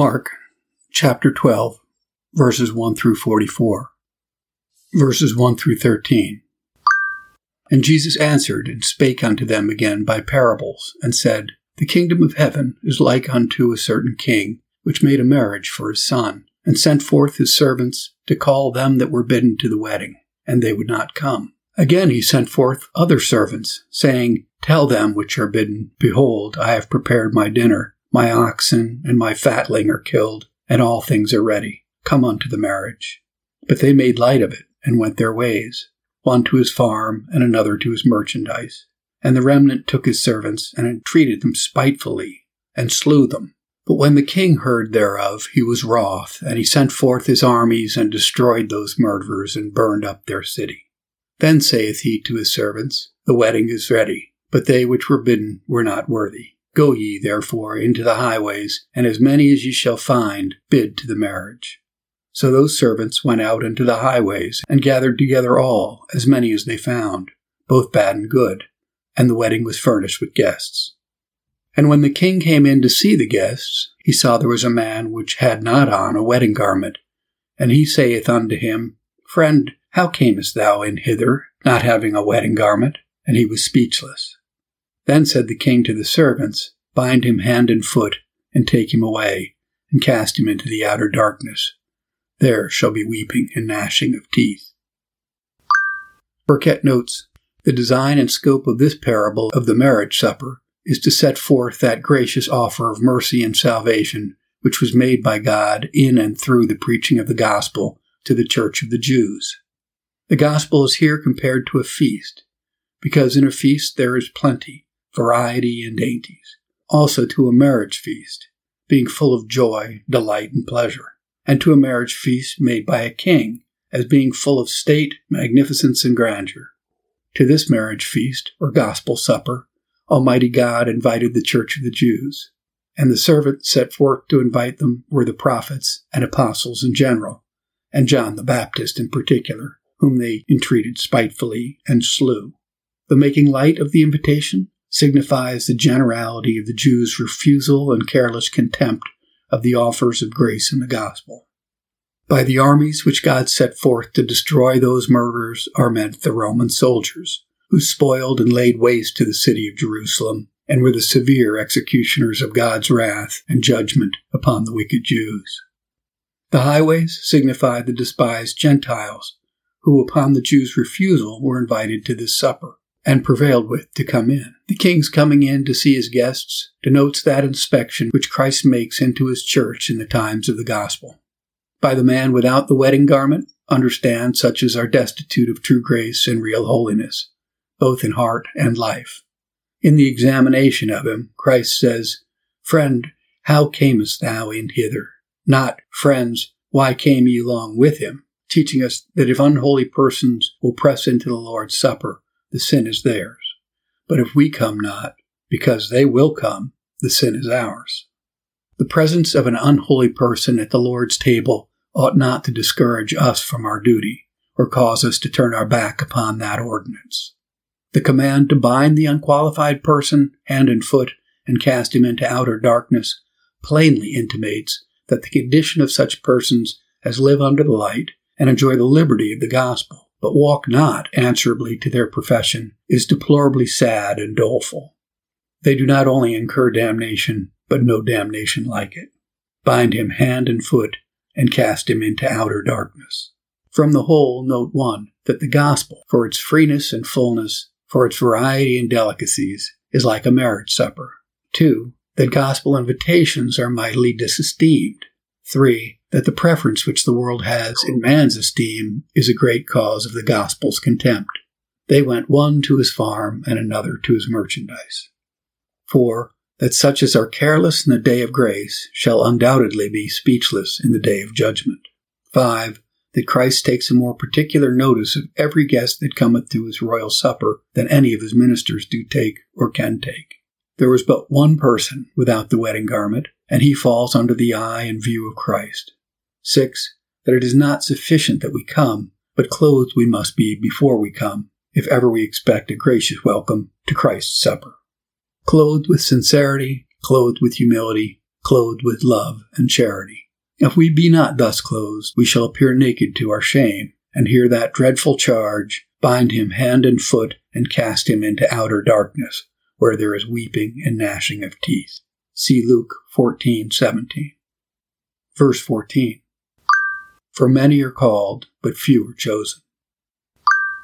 Mark chapter 12, verses 1 through 44. Verses 1 through 13. And Jesus answered and spake unto them again by parables, and said, The kingdom of heaven is like unto a certain king, which made a marriage for his son, and sent forth his servants to call them that were bidden to the wedding, and they would not come. Again he sent forth other servants, saying, Tell them which are bidden, Behold, I have prepared my dinner my oxen and my fatling are killed, and all things are ready. Come unto the marriage. But they made light of it, and went their ways, one to his farm, and another to his merchandise. And the remnant took his servants, and entreated them spitefully, and slew them. But when the king heard thereof, he was wroth, and he sent forth his armies, and destroyed those murderers, and burned up their city. Then saith he to his servants, The wedding is ready, but they which were bidden were not worthy. Go ye, therefore, into the highways, and as many as ye shall find, bid to the marriage. So those servants went out into the highways, and gathered together all, as many as they found, both bad and good, and the wedding was furnished with guests. And when the king came in to see the guests, he saw there was a man which had not on a wedding garment. And he saith unto him, Friend, how camest thou in hither, not having a wedding garment? And he was speechless. Then said the king to the servants, Bind him hand and foot, and take him away, and cast him into the outer darkness. There shall be weeping and gnashing of teeth. Burkitt notes The design and scope of this parable of the marriage supper is to set forth that gracious offer of mercy and salvation which was made by God in and through the preaching of the gospel to the church of the Jews. The gospel is here compared to a feast, because in a feast there is plenty, variety, and dainties, also to a marriage feast, being full of joy, delight, and pleasure, and to a marriage feast made by a king, as being full of state, magnificence, and grandeur. To this marriage feast, or gospel supper, Almighty God invited the church of the Jews, and the servants set forth to invite them were the prophets and apostles in general, and John the Baptist in particular, whom they entreated spitefully and slew. The making light of the invitation signifies the generality of the Jews' refusal and careless contempt of the offers of grace in the gospel. By the armies which God set forth to destroy those murderers are meant the Roman soldiers, who spoiled and laid waste to the city of Jerusalem and were the severe executioners of God's wrath and judgment upon the wicked Jews. The highways signify the despised Gentiles, who upon the Jews' refusal were invited to this supper and prevailed with to come in. The king's coming in to see his guests denotes that inspection which Christ makes into his church in the times of the gospel. By the man without the wedding garment, understand such as are destitute of true grace and real holiness, both in heart and life. In the examination of him, Christ says, Friend, how camest thou in hither? Not, Friends, why came ye along with him? Teaching us that if unholy persons will press into the Lord's Supper, the sin is theirs. But if we come not, because they will come, the sin is ours. The presence of an unholy person at the Lord's table ought not to discourage us from our duty, or cause us to turn our back upon that ordinance. The command to bind the unqualified person hand and foot and cast him into outer darkness plainly intimates that the condition of such persons as live under the light and enjoy the liberty of the gospel but walk not answerably to their profession, is deplorably sad and doleful. They do not only incur damnation, but no damnation like it. Bind him hand and foot, and cast him into outer darkness. From the whole, note one, that the gospel, for its freeness and fullness, for its variety and delicacies, is like a marriage supper. Two, that gospel invitations are mightily disesteemed. Three, that the preference which the world has in man's esteem is a great cause of the gospel's contempt. They went one to his farm and another to his merchandise. 4. That such as are careless in the day of grace shall undoubtedly be speechless in the day of judgment. 5. That Christ takes a more particular notice of every guest that cometh to his royal supper than any of his ministers do take or can take. There was but one person without the wedding garment, and he falls under the eye and view of Christ. 6. That it is not sufficient that we come, but clothed we must be before we come, if ever we expect a gracious welcome to Christ's supper. Clothed with sincerity, clothed with humility, clothed with love and charity. If we be not thus clothed, we shall appear naked to our shame, and hear that dreadful charge, bind him hand and foot, and cast him into outer darkness, where there is weeping and gnashing of teeth. See Luke 14:17. Verse 14. For many are called, but few are chosen.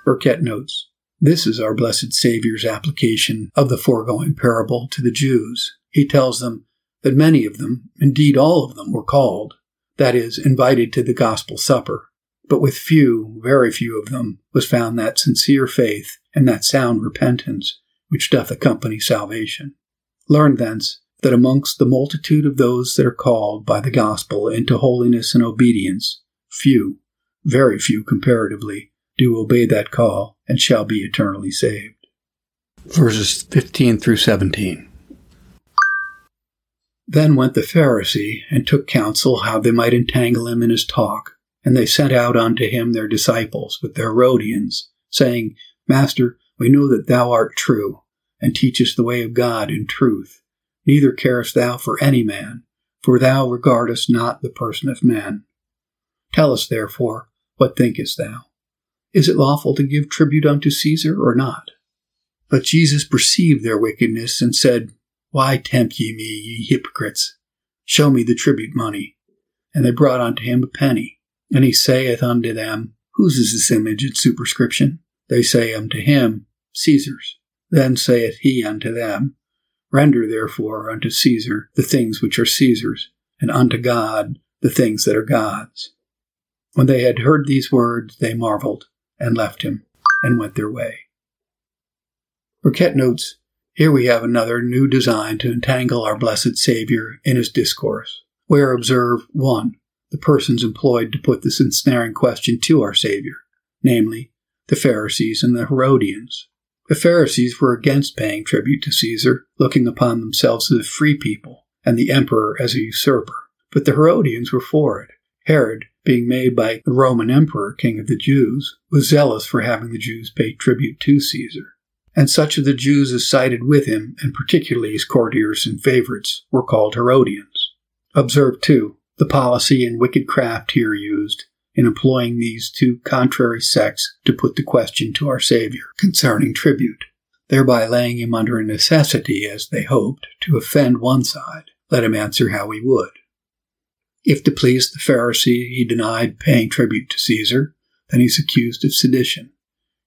Burkitt notes, This is our blessed Saviour's application of the foregoing parable to the Jews. He tells them that many of them, indeed all of them, were called, that is, invited to the gospel supper. But with few, very few of them, was found that sincere faith and that sound repentance which doth accompany salvation. Learn thence that amongst the multitude of those that are called by the gospel into holiness and obedience, few, very few comparatively, do obey that call and shall be eternally saved. Verses 15 through 17. Then went the Pharisee and took counsel how they might entangle him in his talk. And they sent out unto him their disciples with their Herodians, saying, Master, we know that thou art true, and teachest the way of God in truth. Neither carest thou for any man, for thou regardest not the person of men. Tell us, therefore, what thinkest thou? Is it lawful to give tribute unto Caesar or not? But Jesus perceived their wickedness and said, Why tempt ye me, ye hypocrites? Show me the tribute money. And they brought unto him a penny. And he saith unto them, Whose is this image and superscription? They say unto him, Caesar's. Then saith he unto them, Render therefore unto Caesar the things which are Caesar's, and unto God the things that are God's. When they had heard these words, they marveled, and left him, and went their way. Burkitt notes, here we have another new design to entangle our blessed Savior in his discourse, where observe 1. The persons employed to put this ensnaring question to our Savior, namely, the Pharisees and the Herodians. The Pharisees were against paying tribute to Caesar, looking upon themselves as a free people, and the emperor as a usurper. But the Herodians were for it. Herod, being made by the Roman emperor king of the Jews, was zealous for having the Jews pay tribute to Caesar. And such of the Jews as sided with him, and particularly his courtiers and favorites, were called Herodians. Observe, too, the policy and wicked craft here used in employing these two contrary sects to put the question to our Savior concerning tribute, thereby laying him under a necessity, as they hoped, to offend one side, let him answer how he would. If to please the Pharisee he denied paying tribute to Caesar, then he's accused of sedition.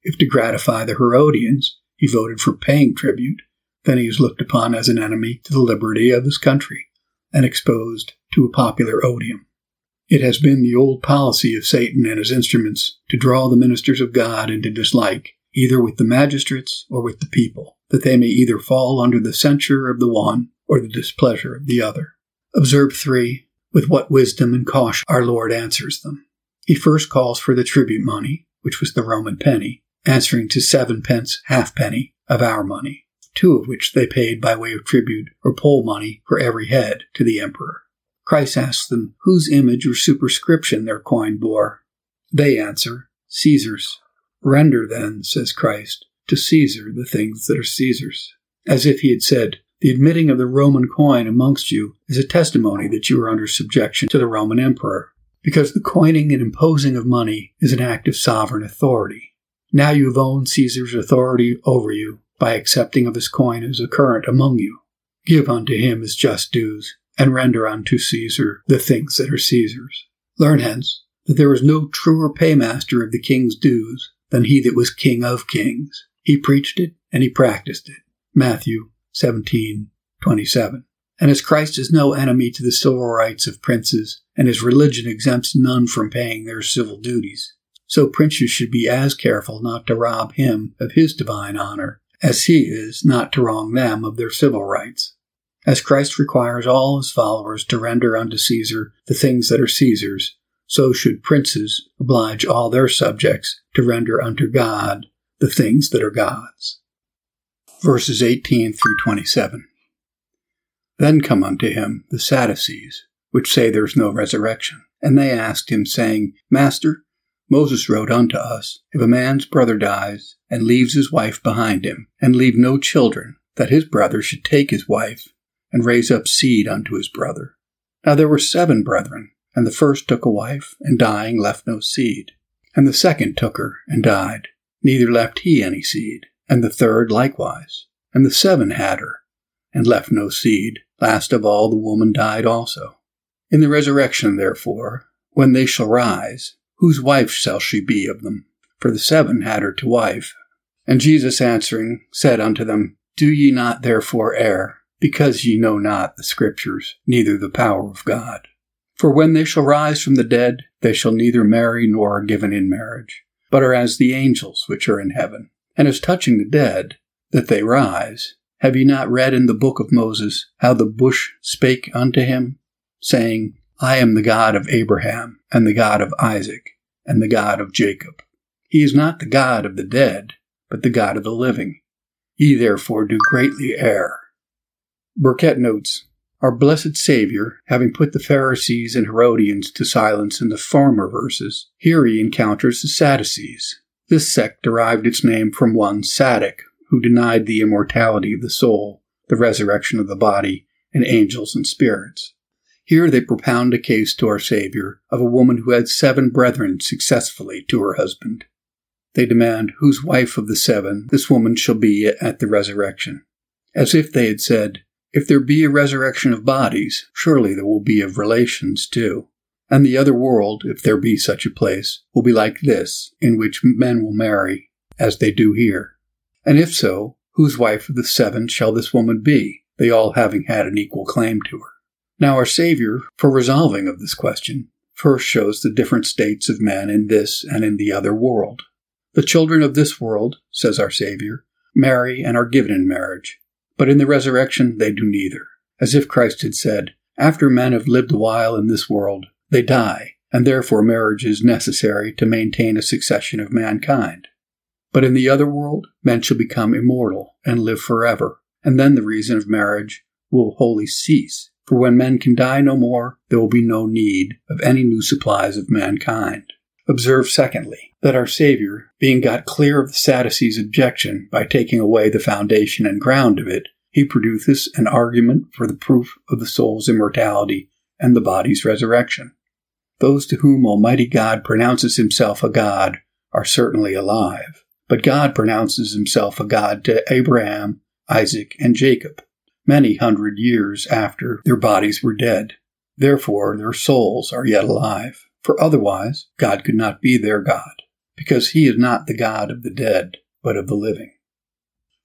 If to gratify the Herodians he voted for paying tribute, then he is looked upon as an enemy to the liberty of his country and exposed to a popular odium. It has been the old policy of Satan and his instruments to draw the ministers of God into dislike, either with the magistrates or with the people, that they may either fall under the censure of the one or the displeasure of the other. Observe 3 with what wisdom and caution our Lord answers them. He first calls for the tribute money, which was the Roman penny, answering to sevenpence halfpenny of our money, two of which they paid by way of tribute or poll money for every head to the emperor. Christ asks them whose image or superscription their coin bore. They answer, Caesar's. Render then, says Christ, to Caesar the things that are Caesar's. As if he had said, the admitting of the Roman coin amongst you is a testimony that you are under subjection to the Roman emperor, because the coining and imposing of money is an act of sovereign authority. Now you have owned Caesar's authority over you by accepting of his coin as a current among you. Give unto him his just dues, and render unto Caesar the things that are Caesar's. Learn hence that there was no truer paymaster of the king's dues than he that was king of kings. He preached it and he practiced it. Matthew 1727. And as Christ is no enemy to the civil rights of princes, and his religion exempts none from paying their civil duties, so princes should be as careful not to rob him of his divine honor as he is not to wrong them of their civil rights. As Christ requires all his followers to render unto Caesar the things that are Caesar's, so should princes oblige all their subjects to render unto God the things that are God's verses 18 through 27. Then come unto him the Sadducees, which say there is no resurrection. And they asked him, saying, Master, Moses wrote unto us, If a man's brother dies, and leaves his wife behind him, and leave no children, that his brother should take his wife, and raise up seed unto his brother. Now there were seven brethren, and the first took a wife, and dying left no seed. And the second took her, and died, neither left he any seed. And the third likewise. And the seven had her, and left no seed. Last of all the woman died also. In the resurrection, therefore, when they shall rise, whose wife shall she be of them? For the seven had her to wife. And Jesus answering said unto them, Do ye not therefore err, because ye know not the Scriptures, neither the power of God? For when they shall rise from the dead, they shall neither marry nor are given in marriage, but are as the angels which are in heaven. And as touching the dead, that they rise, have ye not read in the book of Moses how the bush spake unto him, saying, I am the God of Abraham, and the God of Isaac, and the God of Jacob. He is not the God of the dead, but the God of the living. Ye therefore do greatly err. Burkitt notes, Our blessed Saviour, having put the Pharisees and Herodians to silence in the former verses, here he encounters the Sadducees. This sect derived its name from one Saduc, who denied the immortality of the soul, the resurrection of the body, and angels and spirits. Here they propound a case to our Savior of a woman who had seven brethren successfully to her husband. They demand whose wife of the seven this woman shall be at the resurrection. As if they had said, If there be a resurrection of bodies, surely there will be of relations too. And the other world, if there be such a place, will be like this, in which men will marry, as they do here. And if so, whose wife of the seven shall this woman be, they all having had an equal claim to her? Now, our Savior, for resolving of this question, first shows the different states of men in this and in the other world. The children of this world, says our Savior, marry and are given in marriage, but in the resurrection they do neither, as if Christ had said, After men have lived a while in this world, they die, and therefore marriage is necessary to maintain a succession of mankind. But in the other world, men shall become immortal and live forever, and then the reason of marriage will wholly cease. For when men can die no more, there will be no need of any new supplies of mankind. Observe, secondly, that our Savior, being got clear of the Sadducees' objection by taking away the foundation and ground of it, he produces an argument for the proof of the soul's immortality and the body's resurrection. Those to whom Almighty God pronounces himself a God are certainly alive. But God pronounces himself a God to Abraham, Isaac, and Jacob, many hundred years after their bodies were dead. Therefore, their souls are yet alive. For otherwise, God could not be their God, because he is not the God of the dead, but of the living.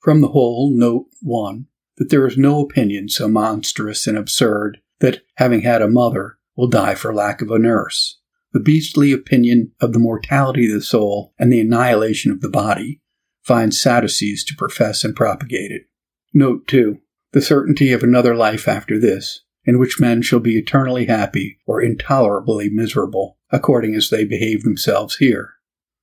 From the whole, note 1 that there is no opinion so monstrous and absurd that, having had a mother, will die for lack of a nurse, the beastly opinion of the mortality of the soul and the annihilation of the body finds Sadducees to profess and propagate it. Note, 2. the certainty of another life after this, in which men shall be eternally happy or intolerably miserable, according as they behave themselves here.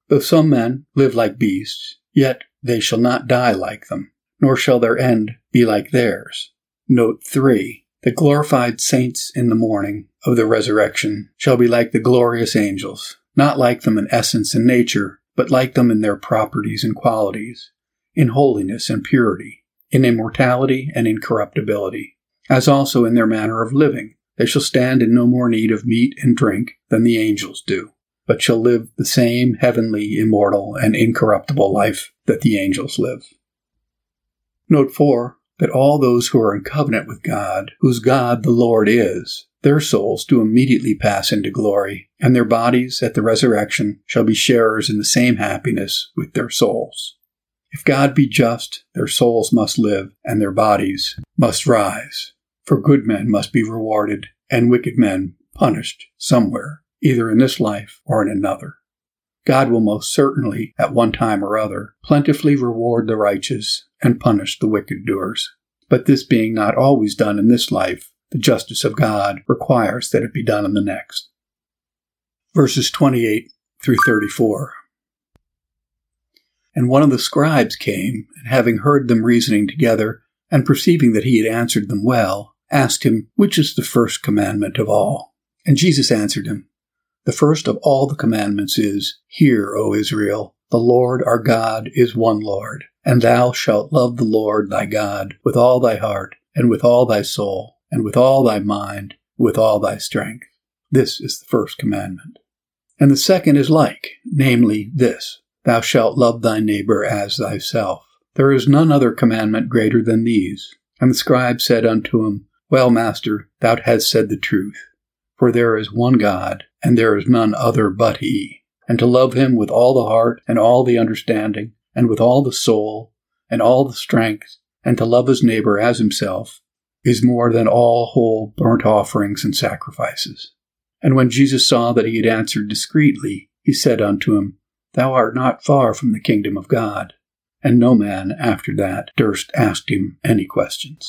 Though some men live like beasts, yet they shall not die like them, nor shall their end be like theirs. Note 3. The glorified saints in the morning of the resurrection shall be like the glorious angels, not like them in essence and nature, but like them in their properties and qualities, in holiness and purity, in immortality and incorruptibility, as also in their manner of living. They shall stand in no more need of meat and drink than the angels do, but shall live the same heavenly, immortal, and incorruptible life that the angels live. Note 4 that all those who are in covenant with God, whose God the Lord is, their souls do immediately pass into glory, and their bodies at the resurrection shall be sharers in the same happiness with their souls. If God be just, their souls must live, and their bodies must rise. For good men must be rewarded, and wicked men punished somewhere, either in this life or in another. God will most certainly, at one time or other, plentifully reward the righteous and punish the wicked doers. But this being not always done in this life, the justice of God requires that it be done in the next. Verses 28 through 34. And one of the scribes came, and having heard them reasoning together, and perceiving that he had answered them well, asked him, Which is the first commandment of all? And Jesus answered him, the first of all the commandments is, Hear, O Israel, the Lord our God is one Lord, and thou shalt love the Lord thy God with all thy heart, and with all thy soul, and with all thy mind, with all thy strength. This is the first commandment. And the second is like, namely this, Thou shalt love thy neighbor as thyself. There is none other commandment greater than these. And the scribe said unto him, Well, master, thou hast said the truth. For there is one God, and there is none other but he. And to love him with all the heart, and all the understanding, and with all the soul, and all the strength, and to love his neighbor as himself, is more than all whole burnt offerings and sacrifices. And when Jesus saw that he had answered discreetly, he said unto him, Thou art not far from the kingdom of God. And no man after that durst ask him any questions.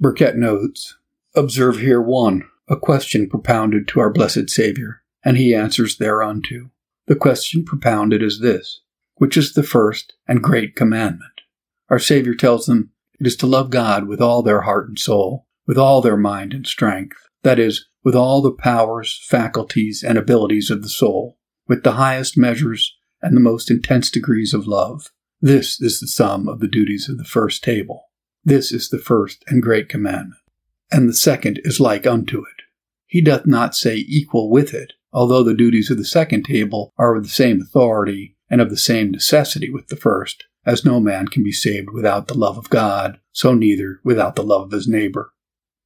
Burkitt notes, Observe here one, a question propounded to our blessed Saviour, and he answers thereunto. The question propounded is this, which is the first and great commandment? Our Saviour tells them it is to love God with all their heart and soul, with all their mind and strength, that is, with all the powers, faculties, and abilities of the soul, with the highest measures and the most intense degrees of love. This is the sum of the duties of the first table. This is the first and great commandment. And the second is like unto it. He doth not say equal with it, although the duties of the second table are of the same authority and of the same necessity with the first, as no man can be saved without the love of God, so neither without the love of his neighbor.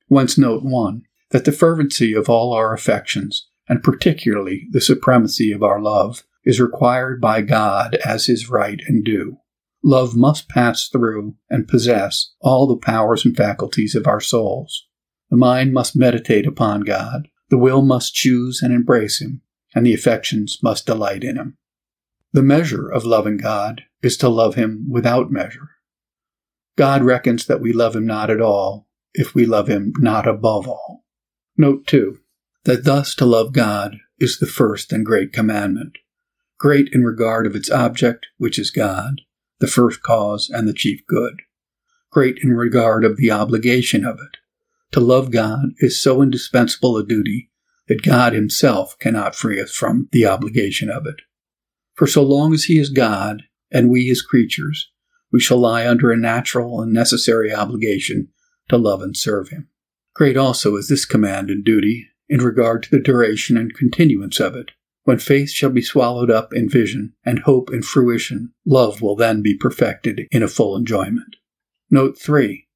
Whence note 1 that the fervency of all our affections, and particularly the supremacy of our love, is required by God as his right and due. Love must pass through and possess all the powers and faculties of our souls. The mind must meditate upon God, the will must choose and embrace him, and the affections must delight in him. The measure of loving God is to love him without measure. God reckons that we love him not at all if we love him not above all. Note 2 that thus to love God is the first and great commandment, great in regard of its object, which is God, the first cause and the chief good, great in regard of the obligation of it. To love God is so indispensable a duty that God Himself cannot free us from the obligation of it. For so long as He is God, and we His creatures, we shall lie under a natural and necessary obligation to love and serve Him. Great also is this command and duty in regard to the duration and continuance of it. When faith shall be swallowed up in vision, and hope in fruition, love will then be perfected in a full enjoyment. Note 3.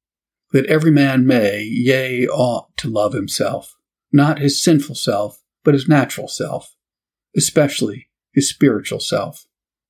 That every man may, yea, ought to love himself, not his sinful self, but his natural self, especially his spiritual self,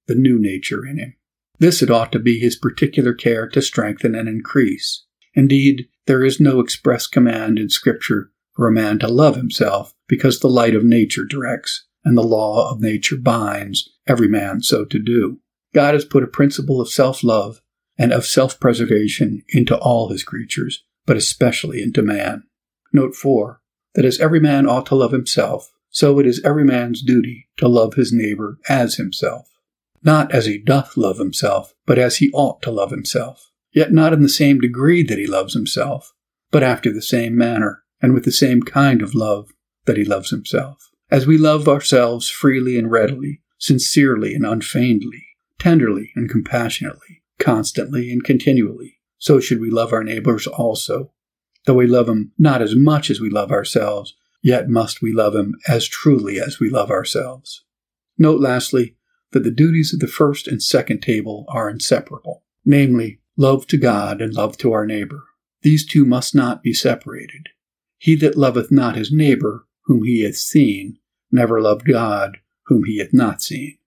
the new nature in him. This it ought to be his particular care to strengthen and increase. Indeed, there is no express command in Scripture for a man to love himself, because the light of nature directs, and the law of nature binds every man so to do. God has put a principle of self love and of self preservation into all his creatures, but especially into man. Note 4 that as every man ought to love himself, so it is every man's duty to love his neighbor as himself. Not as he doth love himself, but as he ought to love himself yet not in the same degree that he loves himself, but after the same manner, and with the same kind of love that he loves himself. As we love ourselves freely and readily, sincerely and unfeignedly, tenderly and compassionately, constantly and continually, so should we love our neighbors also. Though we love him not as much as we love ourselves, yet must we love him as truly as we love ourselves. Note lastly that the duties of the first and second table are inseparable, namely, love to God and love to our neighbor. These two must not be separated. He that loveth not his neighbor, whom he hath seen, never loved God, whom he hath not seen.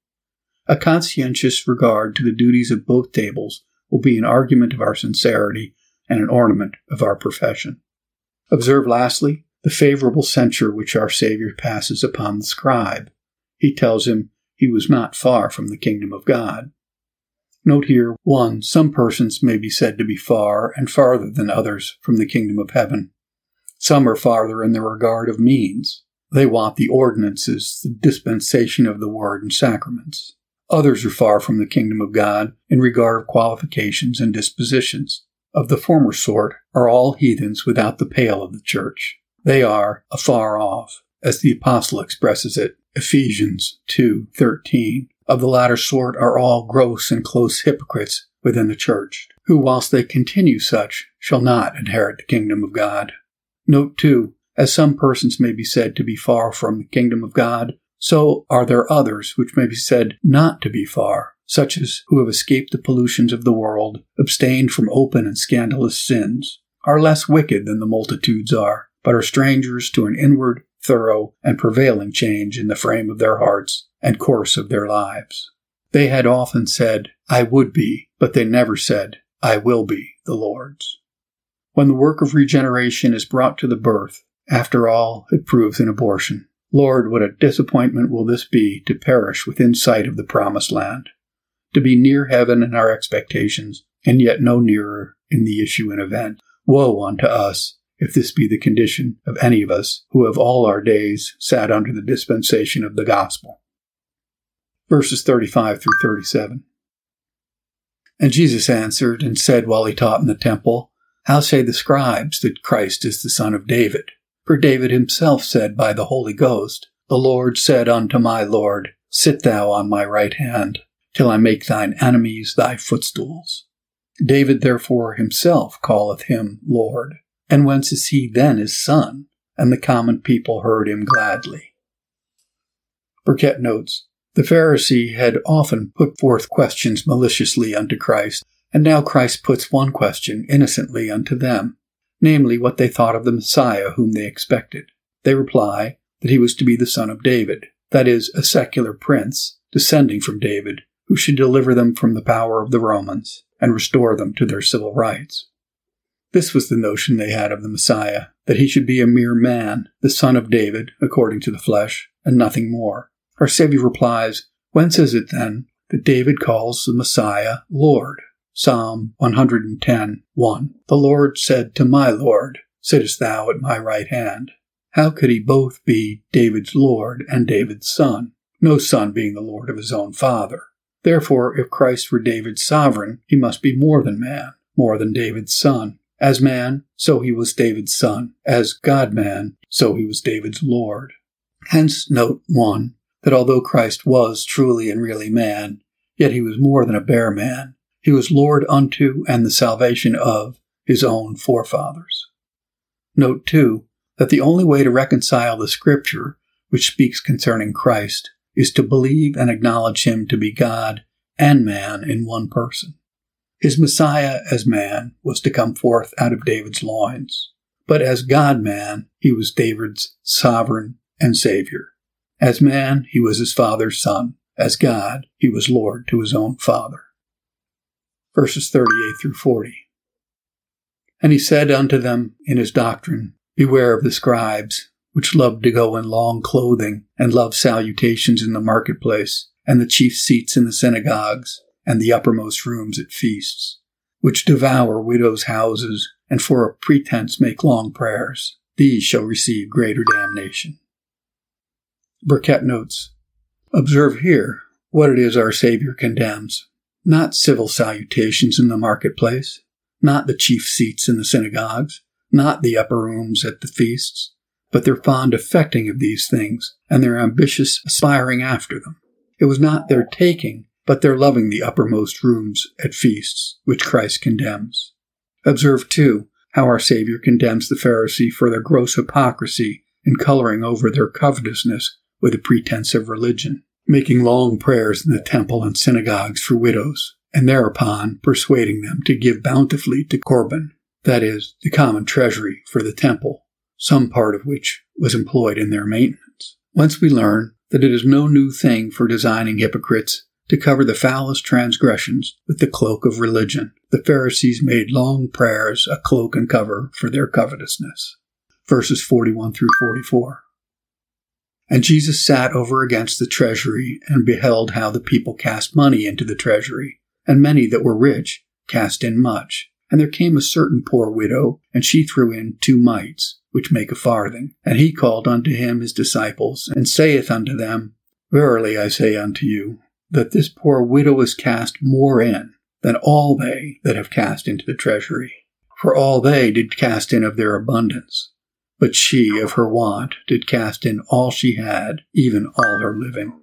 A conscientious regard to the duties of both tables will be an argument of our sincerity and an ornament of our profession. Observe lastly the favorable censure which our Saviour passes upon the scribe. He tells him he was not far from the kingdom of God. Note here 1. Some persons may be said to be far and farther than others from the kingdom of heaven. Some are farther in the regard of means. They want the ordinances, the dispensation of the word and sacraments. Others are far from the kingdom of God in regard of qualifications and dispositions. Of the former sort are all heathens without the pale of the church. They are afar off, as the apostle expresses it, Ephesians 2:13. Of the latter sort are all gross and close hypocrites within the church, who, whilst they continue such, shall not inherit the kingdom of God. Note, too, as some persons may be said to be far from the kingdom of God, so are there others which may be said not to be far, such as who have escaped the pollutions of the world, abstained from open and scandalous sins, are less wicked than the multitudes are, but are strangers to an inward, thorough, and prevailing change in the frame of their hearts and course of their lives. They had often said, I would be, but they never said, I will be the Lord's. When the work of regeneration is brought to the birth, after all, it proves an abortion. Lord, what a disappointment will this be to perish within sight of the promised land, to be near heaven in our expectations, and yet no nearer in the issue and event. Woe unto us if this be the condition of any of us who have all our days sat under the dispensation of the gospel. Verses 35 through 37. And Jesus answered and said while he taught in the temple, How say the scribes that Christ is the son of David? For David himself said by the Holy Ghost, The Lord said unto my Lord, Sit thou on my right hand, till I make thine enemies thy footstools. David therefore himself calleth him Lord. And whence is he then his son? And the common people heard him gladly. Burkitt notes, The Pharisee had often put forth questions maliciously unto Christ, and now Christ puts one question innocently unto them, namely what they thought of the Messiah whom they expected. They reply that he was to be the son of David, that is, a secular prince, descending from David, who should deliver them from the power of the Romans and restore them to their civil rights. This was the notion they had of the Messiah, that he should be a mere man, the son of David, according to the flesh, and nothing more. Our Savior replies, Whence is it then that David calls the Messiah Lord? Psalm 110, 1. The Lord said to my Lord, Sittest thou at my right hand? How could he both be David's Lord and David's son? No son being the Lord of his own father. Therefore, if Christ were David's sovereign, he must be more than man, more than David's son. As man, so he was David's son. As God man, so he was David's Lord. Hence, note 1 that although Christ was truly and really man, yet he was more than a bare man. He was Lord unto and the salvation of his own forefathers. Note too, that the only way to reconcile the scripture which speaks concerning Christ is to believe and acknowledge him to be God and man in one person. His Messiah as man was to come forth out of David's loins, but as God man, he was David's sovereign and Savior. As man, he was his father's son. As God, he was Lord to his own father. Verses 38 through 40. And he said unto them in his doctrine, Beware of the scribes, which love to go in long clothing, and love salutations in the marketplace, and the chief seats in the synagogues, and the uppermost rooms at feasts, which devour widows' houses, and for a pretense make long prayers. These shall receive greater damnation. Burkitt notes Observe here what it is our Savior condemns. Not civil salutations in the marketplace, not the chief seats in the synagogues, not the upper rooms at the feasts, but their fond affecting of these things and their ambitious aspiring after them. It was not their taking, but their loving the uppermost rooms at feasts, which Christ condemns. Observe, too, how our Savior condemns the Pharisee for their gross hypocrisy in coloring over their covetousness with a pretense of religion, making long prayers in the temple and synagogues for widows, and thereupon persuading them to give bountifully to Corban, that is, the common treasury for the temple, some part of which was employed in their maintenance. Once we learn that it is no new thing for designing hypocrites to cover the foulest transgressions with the cloak of religion. The Pharisees made long prayers a cloak and cover for their covetousness. Verses 41 through 44. And Jesus sat over against the treasury and beheld how the people cast money into the treasury, and many that were rich cast in much. And there came a certain poor widow, and she threw in two mites which make a farthing. And he called unto him his disciples, and saith unto them, Verily I say unto you, that this poor widow is cast more in than all they that have cast into the treasury. For all they did cast in of their abundance, but she of her want did cast in all she had, even all her living.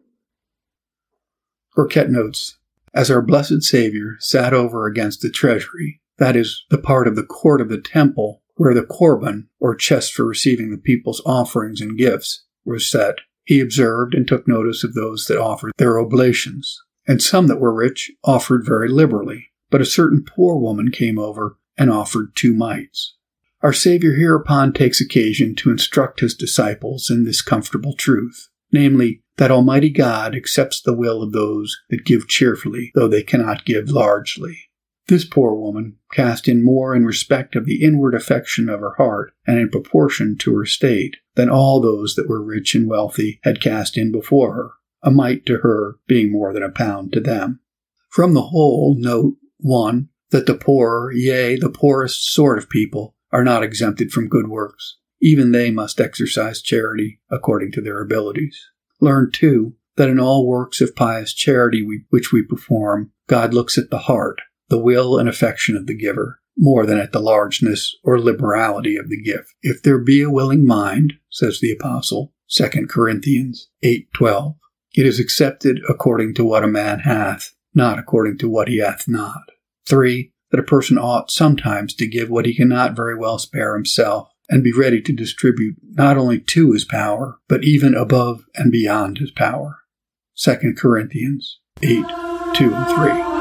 Burkitt notes, As our blessed Savior sat over against the treasury, that is, the part of the court of the temple where the korban, or chest for receiving the people's offerings and gifts, was set, he observed and took notice of those that offered their oblations. And some that were rich offered very liberally, but a certain poor woman came over and offered two mites. Our Savior hereupon takes occasion to instruct his disciples in this comfortable truth, namely, that Almighty God accepts the will of those that give cheerfully, though they cannot give largely. This poor woman cast in more in respect of the inward affection of her heart and in proportion to her state than all those that were rich and wealthy had cast in before her, a mite to her being more than a pound to them. From the whole, note 1. That the poor, yea, the poorest sort of people, are not exempted from good works. Even they must exercise charity according to their abilities. Learn, too, that in all works of pious charity we, which we perform, God looks at the heart, the will and affection of the giver, more than at the largeness or liberality of the gift. If there be a willing mind, says the apostle, 2 Corinthians 8:12, it is accepted according to what a man hath, not according to what he hath not. 3. That a person ought sometimes to give what he cannot very well spare himself, and be ready to distribute not only to his power, but even above and beyond his power. 2 Corinthians 8 2 and 3.